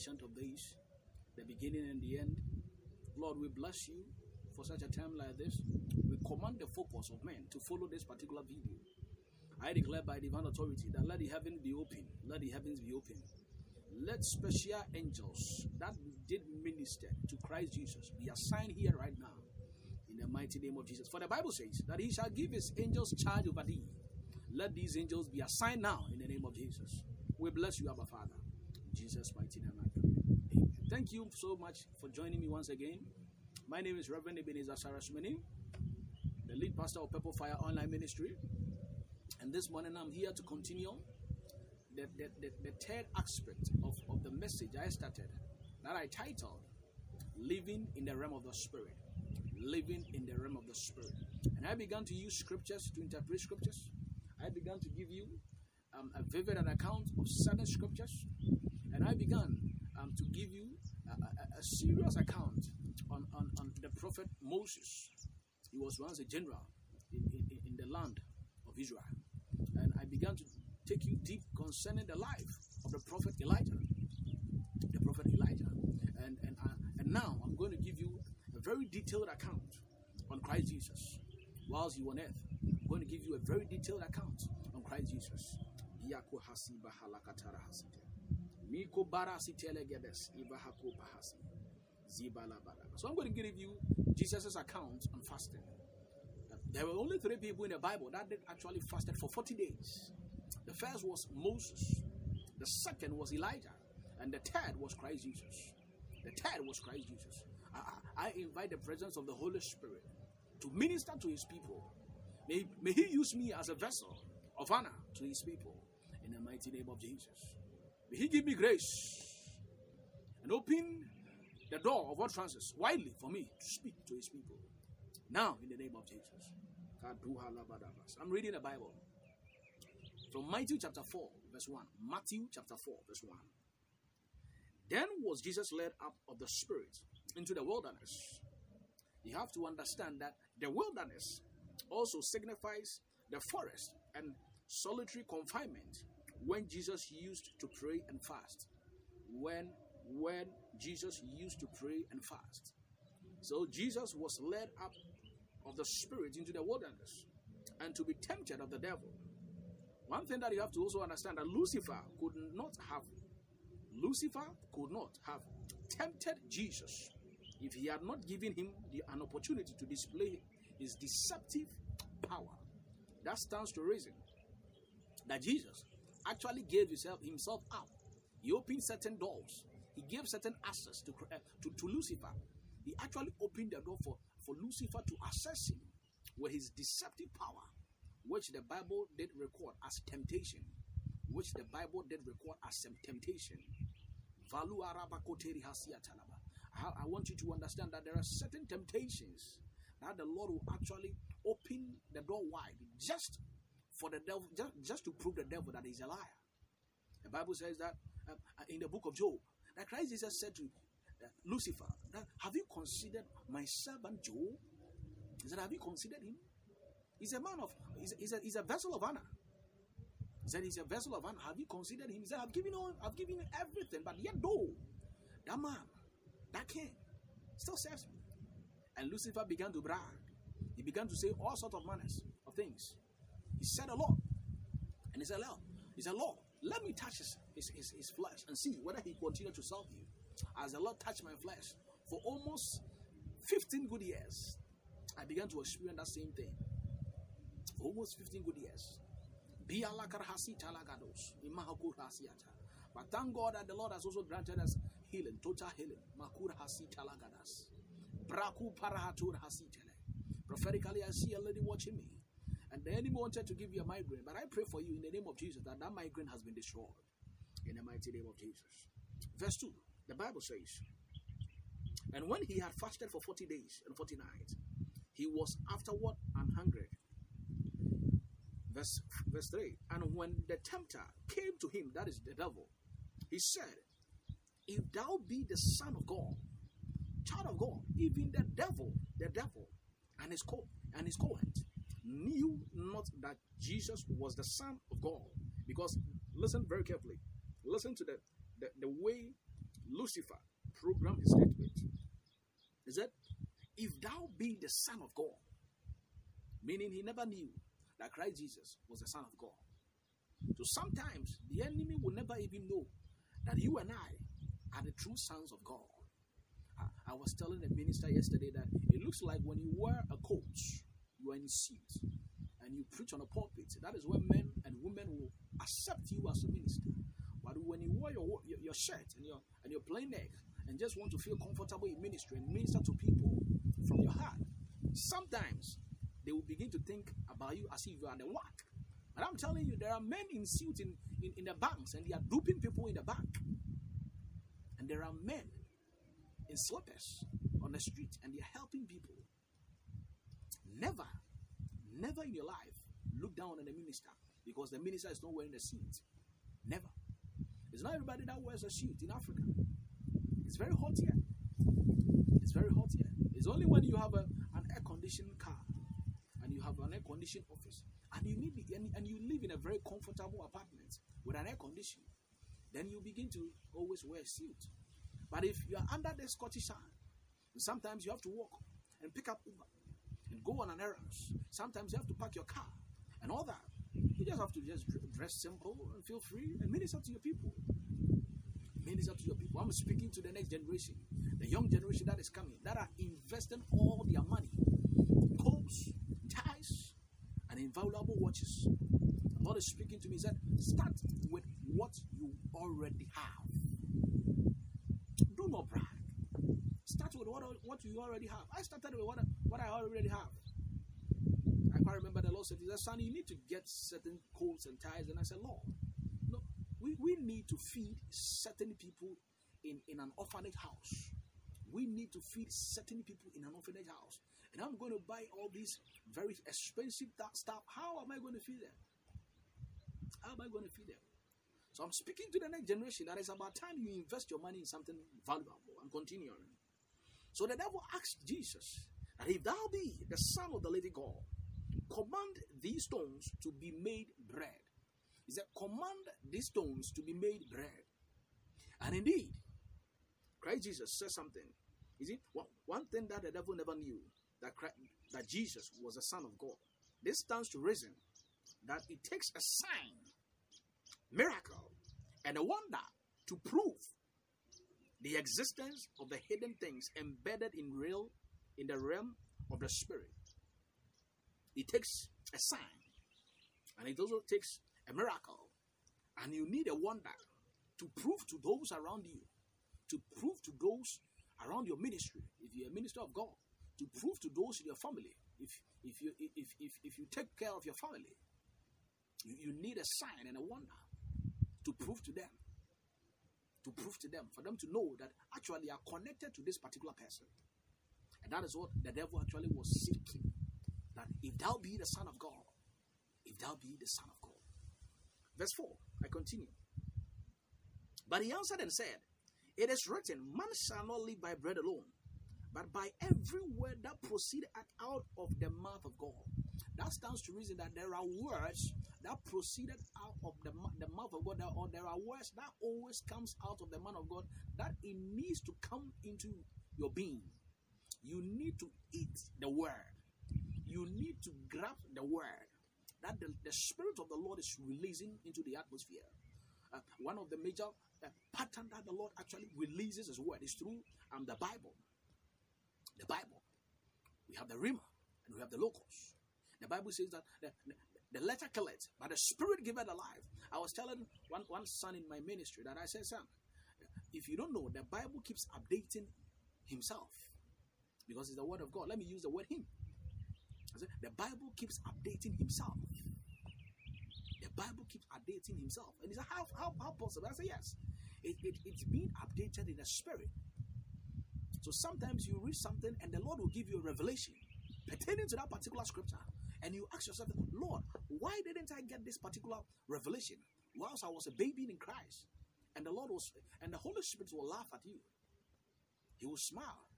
Ancient of Days, the beginning and the end. Lord, we bless you for such a time like this. We command the focus of men to follow this particular video. I declare by divine authority that let the heavens be open. Let the heavens be open. Let special angels that did minister to Christ Jesus be assigned here right now in the mighty name of Jesus. For the Bible says that he shall give his angels charge over thee. Let these angels be assigned now in the name of Jesus. We bless you, our Father. In Jesus' mighty name. Thank you so much for joining me once again. My name is Reverend Ebenezer Sarasmini, the lead pastor of Purple Fire Online Ministry. And this morning I'm here to continue the, the, the, the third aspect of, of the message I started that I titled Living in the Realm of the Spirit. Living in the Realm of the Spirit. And I began to use scriptures to interpret scriptures. I began to give you um, a vivid account of certain scriptures. And I began um, to give you a, a, a serious account on, on, on the prophet Moses. He was once a general in, in, in the land of Israel. And I began to take you deep concerning the life of the prophet Elijah. The prophet Elijah. And, and, uh, and now I'm going to give you a very detailed account on Christ Jesus whilst you on earth. I'm going to give you a very detailed account on Christ Jesus. Miko bara sitele gebes ibahako bahasi. So I'm going to give you Jesus' account on fasting. There were only three people in the Bible that actually fasted for 40 days. The first was Moses, the second was Elijah, and the third was Christ Jesus. The third was Christ Jesus. I, I invite the presence of the Holy Spirit to minister to his people. May, may he use me as a vessel of honor to his people in the mighty name of Jesus. He give me grace and open the door of utterances widely for me to speak to his people. Now, in the name of Jesus. I'm reading the Bible from Matthew chapter 4, verse 1. Matthew chapter 4, verse 1. Then was Jesus led up of the Spirit into the wilderness. You have to understand that the wilderness also signifies the forest and solitary confinement when Jesus used to pray and fast. When when Jesus used to pray and fast. So Jesus was led up of the Spirit into the wilderness and to be tempted of the devil. One thing that you have to also understand that Lucifer could not have Lucifer could not have tempted Jesus if he had not given him the, an opportunity to display his deceptive power. That stands to reason that Jesus actually gave himself, himself up. He opened certain doors. He gave certain access to, uh, to, to Lucifer. He actually opened the door for, for Lucifer to access him with his deceptive power, which the Bible did record as temptation. Which the Bible did record as temptation. I want you to understand that there are certain temptations that the Lord will actually open the door wide just for the devil, just, just to prove the devil that he's a liar. The Bible says that uh, in the book of Job, that Christ Jesus said to uh, Lucifer, that, Have you considered my servant Job? He said, Have you considered him? He's a man of, he's a, he's a, he's a vessel of honor. He said, He's a vessel of honor. Have you considered him? He said, I've given all, I've given you everything, but yet though, that man, that king, still serves me. And Lucifer began to brag. He began to say all sorts of manners of things. He said a lot. And he said, Lord, he said, Lord, let me touch his, his, his, his flesh and see whether he continue to serve you. As the Lord touched my flesh for almost 15 good years, I began to experience that same thing. For almost 15 good years. But thank God that the Lord has also granted us healing, total healing. Makur hasi talagadas. Braku. Prophetically, I see a lady watching me. And the enemy wanted to give you a migraine. But I pray for you in the name of Jesus that that migraine has been destroyed. In the mighty name of Jesus. Verse 2, the Bible says, And when he had fasted for 40 days and 40 nights, he was afterward and hungry. Verse, verse 3 And when the tempter came to him, that is the devil, he said, If thou be the Son of God, child of God, even the devil, the devil, and his co and his cohort knew not that Jesus was the Son of God. Because listen very carefully. Listen to the, the, the way Lucifer programmed his statement. He said, If thou be the Son of God, meaning he never knew that Christ Jesus was the Son of God. So sometimes the enemy will never even know that you and I are the true sons of God. I, I was telling a minister yesterday that it looks like when you wear a coat, you are in suit, and you preach on a pulpit, that is where men and women will accept you as a minister. But when you wear your, your, your shirt and your and your plain neck and just want to feel comfortable in ministry and minister to people from your heart, sometimes they will begin to think about you as if you are the one. But I'm telling you, there are men in suits in, in, in the banks and they are duping people in the bank. And there are men in slippers on the street and they're helping people. Never, never in your life look down on the minister because the minister is not wearing a suit. Never. It's not everybody that wears a suit in Africa. It's very hot here. It's very hot here. It's only when you have a, an air conditioned car and you have an air conditioned office and you need and, and you live in a very comfortable apartment with an air condition, then you begin to always wear a suit. But if you are under the Scottish sun, sometimes you have to walk and pick up Uber and go on an errand. Sometimes you have to park your car and all that. You just have to just dress simple and feel free and minister to your people. Minister to your people. I'm speaking to the next generation, the young generation that is coming, that are investing all their money, coats, ties, and invaluable watches. The Lord is speaking to me. He said, Start with what you already have. Do not brag. Start with what, what you already have. I started with what, what I already have. I can't remember the Lord said, Son, you need to get certain coats and ties. And I said, Lord, no, we, we need to feed certain people in, in an orphanage house. We need to feed certain people in an orphanage house. And I'm going to buy all these very expensive stuff. How am I going to feed them? How am I going to feed them? So I'm speaking to the next generation that it's about time you invest your money in something valuable. I'm continuing. So the devil asked Jesus that if thou be the son of the living God, command these stones to be made bread. He said, command these stones to be made bread. And indeed, Christ Jesus said something. You see, one thing that the devil never knew that Christ, that Jesus was the Son of God. This stands to reason that it takes a sign, miracle, and a wonder to prove the existence of the hidden things embedded in real in the realm of the spirit. It takes a sign, and it also takes a miracle, and you need a wonder to prove to those around you, to prove to those around your ministry, if you're a minister of God, to prove to those in your family, if if you if if, if you take care of your family, you, you need a sign and a wonder to prove to them. To prove to them, for them to know that actually are connected to this particular person. And that is what the devil actually was seeking. That if thou be the Son of God, if thou be the Son of God. Verse 4, I continue. But he answered and said, It is written, Man shall not live by bread alone, but by every word that proceeded out of the mouth of God. That stands to reason that there are words that proceeded out of the, the mouth of God, or there are words that always comes out of the man of God that it needs to come into your being. You need to eat the word. You need to grab the word that the, the spirit of the Lord is releasing into the atmosphere. Uh, one of the major uh, pattern that the Lord actually releases His word is through um, the Bible the Bible. We have the Rhema and we have the Logos. The Bible says that the, the, letter killeth, but the spirit giveth life. I was telling one, one son in my ministry that I said, son, if you don't know, the Bible keeps updating himself because it's the word of God. Let me use the word him. The Bible keeps updating himself. The Bible keeps updating himself. And he said, how, how, how possible? I said, yes. It, it, it's being updated in the spirit. So sometimes you read something and the Lord will give you a revelation pertaining to that particular scripture. And you ask yourself, Lord, why didn't I get this particular revelation whilst I was a baby in Christ? And the Lord was, and the Holy Spirit will laugh at you. He will smile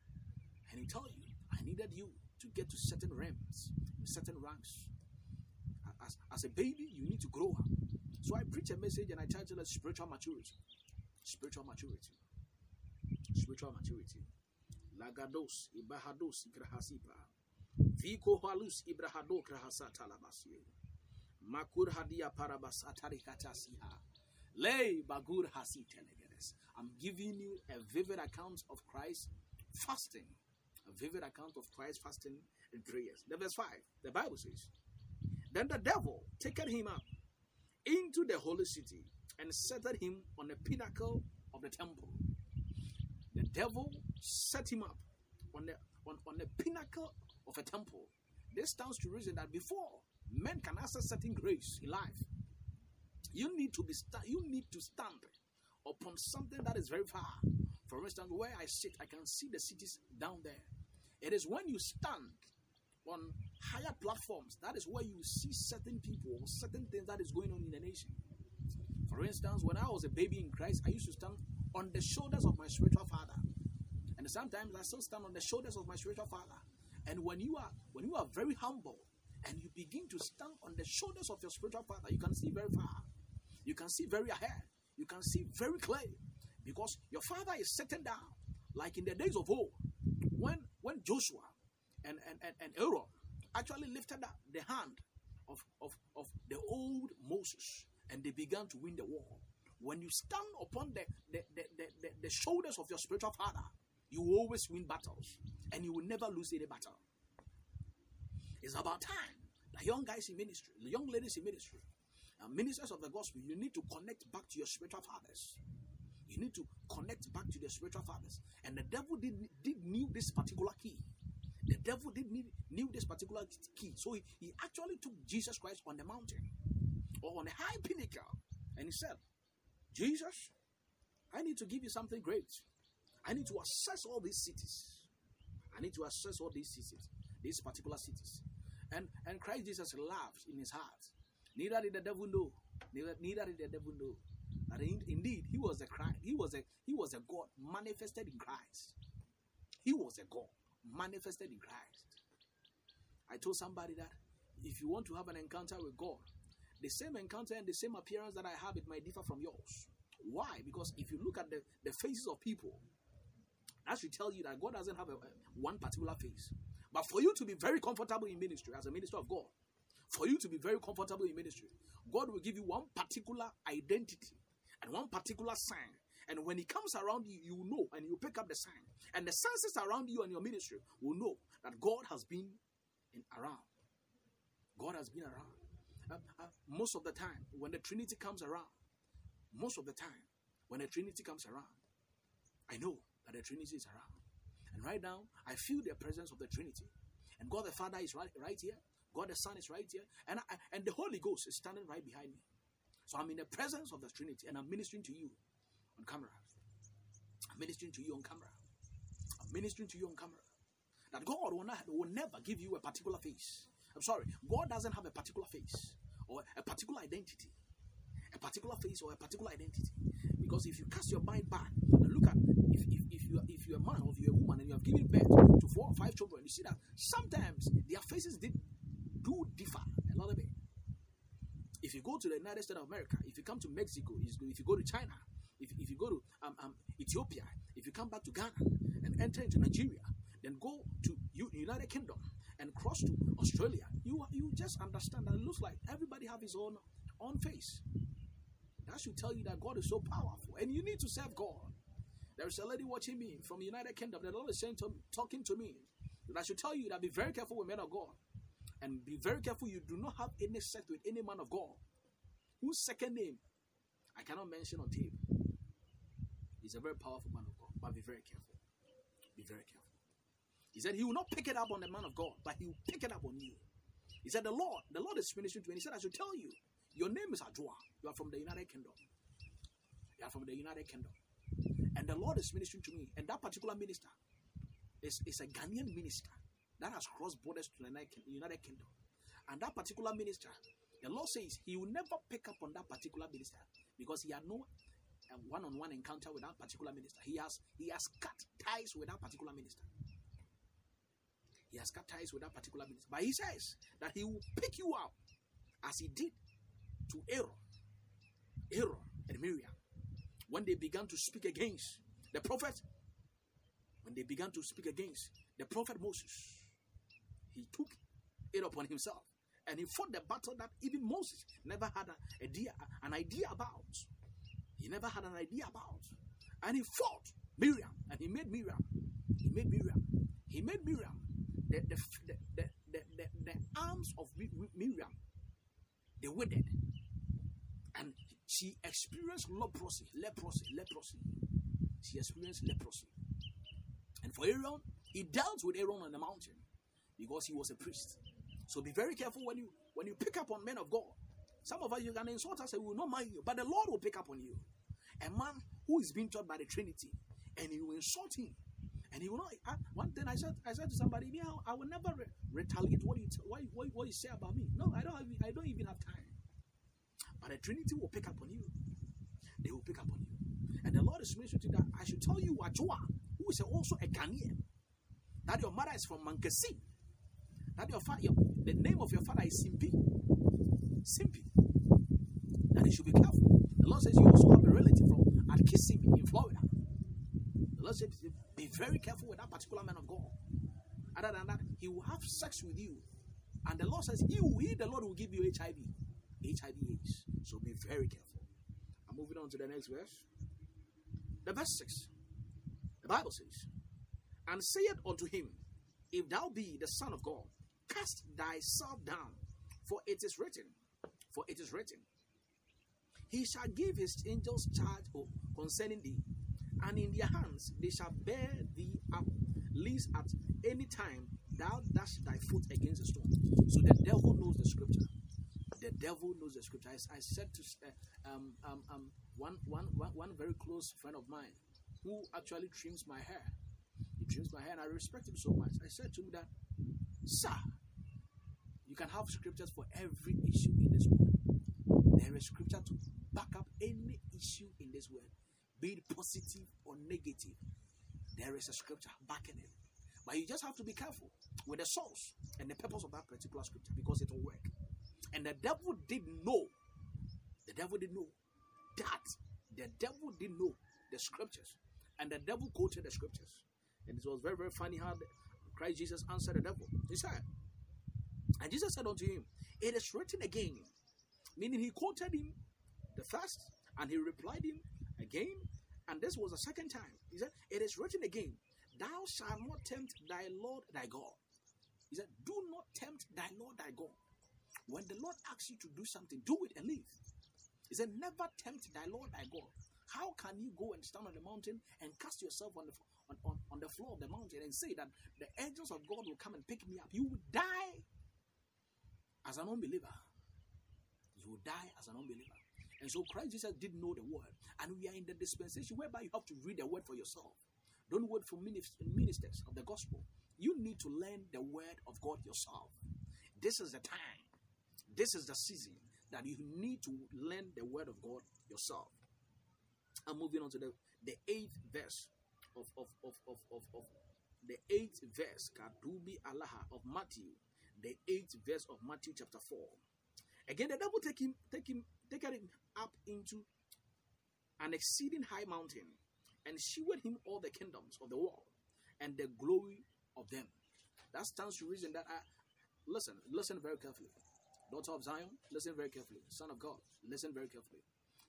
and he tell you, I needed you to get to certain realms, certain ranks. As, as a baby, you need to grow up. So I preach a message and I title it spiritual maturity. Spiritual maturity. spiritual maturity. Lagados ibahados. Viko halus ibrahado. Makur hadia parabasatari katasiha. Lay bagur hasitelegedes. I'm giving you a vivid account of Christ fasting. Vivid account of Christ fasting and prayers. The verse 5, the Bible says, Then the devil taken him up into the holy city and set him on the pinnacle of the temple. The devil set him up on the on, on the pinnacle of a temple. This stands to reason that before men can access certain grace in life, you need to be you need to stand upon something that is very far. For instance, where I sit, I can see the cities down there. It is when you stand on higher platforms that is where you see certain people, or certain things that is going on in the nation. For instance, when I was a baby in Christ, I used to stand on the shoulders of my spiritual father. And sometimes I still stand on the shoulders of my spiritual father. And when you are when you are very humble and you begin to stand on the shoulders of your spiritual father, you can see very far. You can see very ahead. You can see very clear. Because your father is sitting down, like in the days of old, when when Joshua and, and, and, and Aaron actually lifted up the hand of, of, of the old Moses and they began to win the war. When you stand upon the, the, the, the, the, the shoulders of your spiritual father, you always win battles and you will never lose any battle. It's about time. The young guys in ministry, the young ladies in ministry, and ministers of the gospel, you need to connect back to your spiritual fathers. You need to connect back to the spiritual fathers. And the devil did, did knew this particular key. The devil did need, knew this particular key. So he, he actually took Jesus Christ on the mountain or on a high pinnacle and he said, Jesus, I need to give you something great. I need to assess all these cities. I need to assess all these cities, these particular cities. And and Christ Jesus laughed in his heart. Neither did the devil know. Neither, neither did the devil know that in, indeed he was a Christ, he was a he was a God manifested in Christ. He was a God manifested in Christ. I told somebody that if you want to have an encounter with God, the same encounter and the same appearance that I have, it might differ from yours. Why? Because if you look at the, the faces of people, that should tell you that God doesn't have a, a, one particular face. But for you to be very comfortable in ministry as a minister of God, for you to be very comfortable in ministry, God will give you one particular identity and one particular sign. And when He comes around you, you know and you pick up the sign. And the senses around you and your ministry will know that God has been in around. God has been around. Uh, uh, most of the time, when the Trinity comes around, most of the time, when the Trinity comes around, I know that the Trinity is around. And right now, I feel the presence of the Trinity. And God the Father is right, right here. God the Son is right here. And, I, and the Holy Ghost is standing right behind me. So I'm in the presence of the Trinity and I'm ministering to you on camera. I'm ministering to you on camera. I'm ministering to you on camera. That God will, not, will never give you a particular face. I'm sorry, God doesn't have a particular face or a particular identity. A particular face or a particular identity. Because if you cast your mind back and look at if, if, if you if you're a man or if you're a woman and you have given birth to four or five children, you see that sometimes their faces did do differ a little bit. If you go to the United States of America, if you come to Mexico, if you go to China, if, if you go to um, um, Ethiopia, if you come back to Ghana and enter into Nigeria, then go to United Kingdom and cross to Australia, you you just understand that it looks like everybody have his own own face. That should tell you that God is so powerful, and you need to serve God. There is a lady watching me from the United Kingdom. The Lord is saying to, talking to me. That should tell you that be very careful with men of God, and be very careful you do not have any sex with any man of God whose second name I cannot mention on tape. He's a very powerful man of God, but be very careful. Be very careful. He said he will not pick it up on the man of God, but he will pick it up on you. He said, The Lord, the Lord is ministering to me. He said, I should tell you, your name is Adjoa. You are from the United Kingdom. You are from the United Kingdom. And the Lord is ministering to me. And that particular minister is, is a Ghanaian minister that has crossed borders to the United Kingdom. And that particular minister, the Lord says he will never pick up on that particular minister because he had no uh, one-on-one encounter with that particular minister. He has he has cut ties with that particular minister. He has cut ties with that particular minister. But he says that he will pick you up as he did to Aaron, Aaron and Miriam when they began to speak against the prophet when they began to speak against the prophet Moses, he took it upon himself and he fought the battle that even Moses never had a idea, an idea about. He never had an idea about. And he fought Miriam and he made Miriam. He made Miriam. He made Miriam. The, the, the, the, the, the, arms of Miriam, they withered. And she experienced leprosy, leprosy, leprosy. She experienced leprosy. And for Aaron, he dealt with Aaron on the mountain because he was a priest. So be very careful when you when you pick up on men of God. Some of us you can insult us and we will not mind you, but the Lord will pick up on you. A man who is being taught by the Trinity, and you will insult him, and he will not. I, one thing I said, I said to somebody, I will never re- retaliate what you what, what, what you say about me. No, I don't. Have, I don't even have time. But the Trinity will pick up on you. They will pick up on you. And the Lord is ministering to that. I should tell you, Wajua, who is also a Ghanaian, that your mother is from Mankasi. That your father, the name of your father is Simpi. Simpi. That you should be careful. The Lord says you also have a relative from at Kissimmee in Florida. The Lord says be very careful with that particular man of God. Other than that, he will have sex with you. And the Lord says, He, will, he the Lord will give you HIV. HIV AIDS. So be very careful. I'm moving on to the next verse. The verse 6. The Bible says, And saith unto him, If thou be the Son of God, cast thyself down, for it is written, for it is written, He shall give his angels charge concerning thee, and in their hands they shall bear thee up, lest at any time thou dash thy foot against a stone. So the devil knows the scripture. The devil knows the scripture. I, I said to uh, um, um, um, one, one, one, one very close friend of mine who actually trims my hair. He trims my hair, and I respect him so much. I said to him that, Sir, you can have scriptures for every issue in this world. There is scripture to back up any issue in this world, be it positive or negative. There is a scripture backing it. But you just have to be careful with the source and the purpose of that particular scripture because it will work. And the devil didn't know, the devil didn't know that the devil didn't know the scriptures, and the devil quoted the scriptures. And it was very, very funny how Christ Jesus answered the devil. He said, and Jesus said unto him, It is written again. Meaning he quoted him the first, and he replied him again. And this was the second time. He said, It is written again, Thou shalt not tempt thy Lord thy God. He said, Do not tempt thy Lord thy God. When the Lord asks you to do something, do it and leave. He said, Never tempt thy Lord thy God. How can you go and stand on the mountain and cast yourself on the on, on, on the floor of the mountain and say that the angels of God will come and pick me up? You will die as an unbeliever. You will die as an unbeliever. And so Christ Jesus did know the word. And we are in the dispensation whereby you have to read the word for yourself. Don't wait for ministers of the gospel. You need to learn the word of God yourself. This is the time. This is the season that you need to learn the word of God yourself. I'm moving on to the, the eighth verse of, of, of, of, of, of the eighth verse, Kadubi Allah of Matthew the eighth verse of Matthew chapter 4. Again, the devil take him, take him, take him up into an exceeding high mountain and shewed him all the kingdoms of the world and the glory of them. That stands to reason that I listen, listen very carefully. Daughter of Zion, listen very carefully. Son of God, listen very carefully.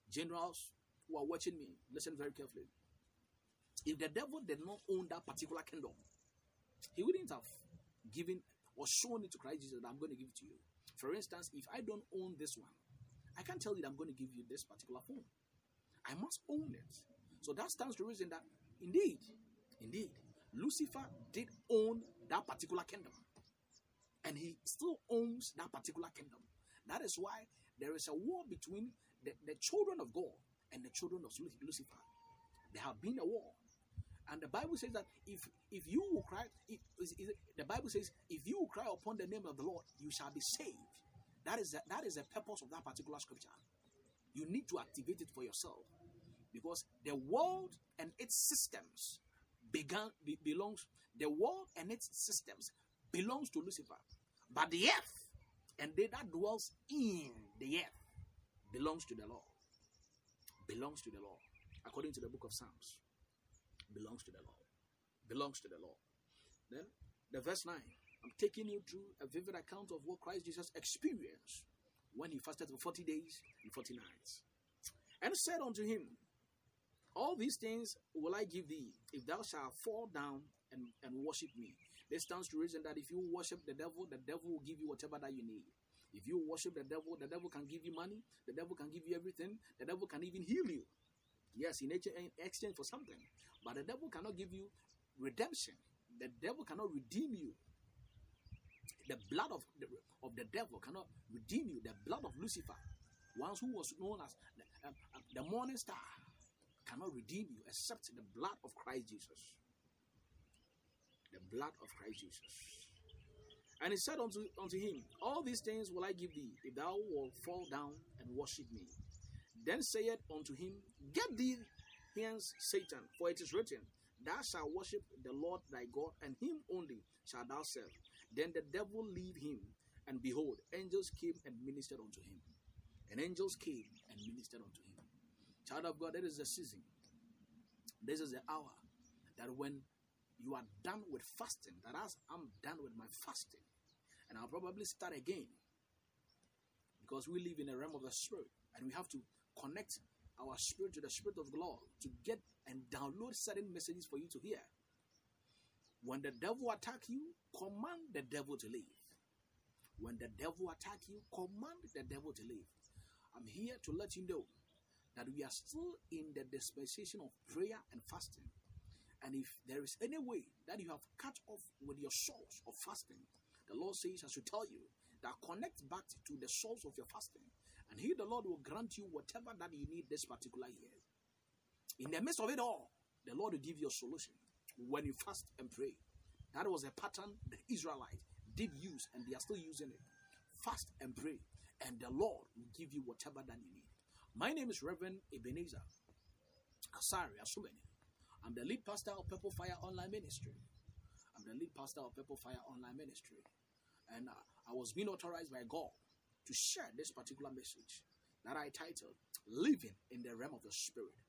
Generals who are watching me, listen very carefully. If the devil did not own that particular kingdom, he wouldn't have given or shown it to Christ Jesus that I'm going to give it to you. For instance, if I don't own this one, I can't tell you that I'm going to give you this particular phone. I must own it. So that stands to reason that indeed, indeed, Lucifer did own that particular kingdom. And he still owns that particular kingdom. That is why there is a war between the, the children of God and the children of Lucifer. There have been a war. And the Bible says that if if you will cry, if, the Bible says if you will cry upon the name of the Lord, you shall be saved. That is a, that is the purpose of that particular scripture. You need to activate it for yourself because the world and its systems began be, belongs the world and its systems belongs to Lucifer, but the earth and they that dwells in the earth belongs to the Lord. Belongs to the Lord, according to the book of Psalms belongs to the Lord. belongs to the Lord. Then the verse 9. I'm taking you through a vivid account of what Christ Jesus experienced when he fasted for 40 days and 40 nights. And said unto him, All these things will I give thee, if thou shalt fall down and, and worship me. This stands to reason that if you worship the devil, the devil will give you whatever that you need. If you worship the devil, the devil can give you money, the devil can give you everything, the devil can even heal you. Yes, in exchange for something. But the devil cannot give you redemption. The devil cannot redeem you. The blood of the, of the devil cannot redeem you. The blood of Lucifer, once who was known as the, uh, uh, the morning star, cannot redeem you except the blood of Christ Jesus. The blood of Christ Jesus. And he said unto, unto him, All these things will I give thee, if thou wilt fall down and worship me. Then saith unto him, Get thee hence, Satan, for it is written, Thou shalt worship the Lord thy God, and him only shalt thou serve. Then the devil leave him, and behold, angels came and ministered unto him. And angels came and ministered unto him. Child of God, that is the season. This is the hour that when you are done with fasting, that as I'm done with my fasting, and I'll probably start again because we live in a realm of the spirit and we have to connect our spirit to the spirit of the Lord to get and download certain messages for you to hear. When the devil attack you, command the devil to leave. When the devil attack you, command the devil to leave. I'm here to let you know that we are still in the dispensation of prayer and fasting. And if there is any way that you have cut off with your source of fasting, the Lord says, I should tell you that connect back to the source of your fasting. And He, the Lord, will grant you whatever that you need this particular year. In the midst of it all, the Lord will give you a solution when you fast and pray. That was a pattern the Israelites did use, and they are still using it. Fast and pray, and the Lord will give you whatever that you need. My name is Reverend Ebenezer Asari Asumeni. I'm the lead pastor of Purple Fire Online Ministry. I'm the lead pastor of Purple Fire Online Ministry. And uh, I was being authorized by God to share this particular message that I titled Living in the Realm of the Spirit.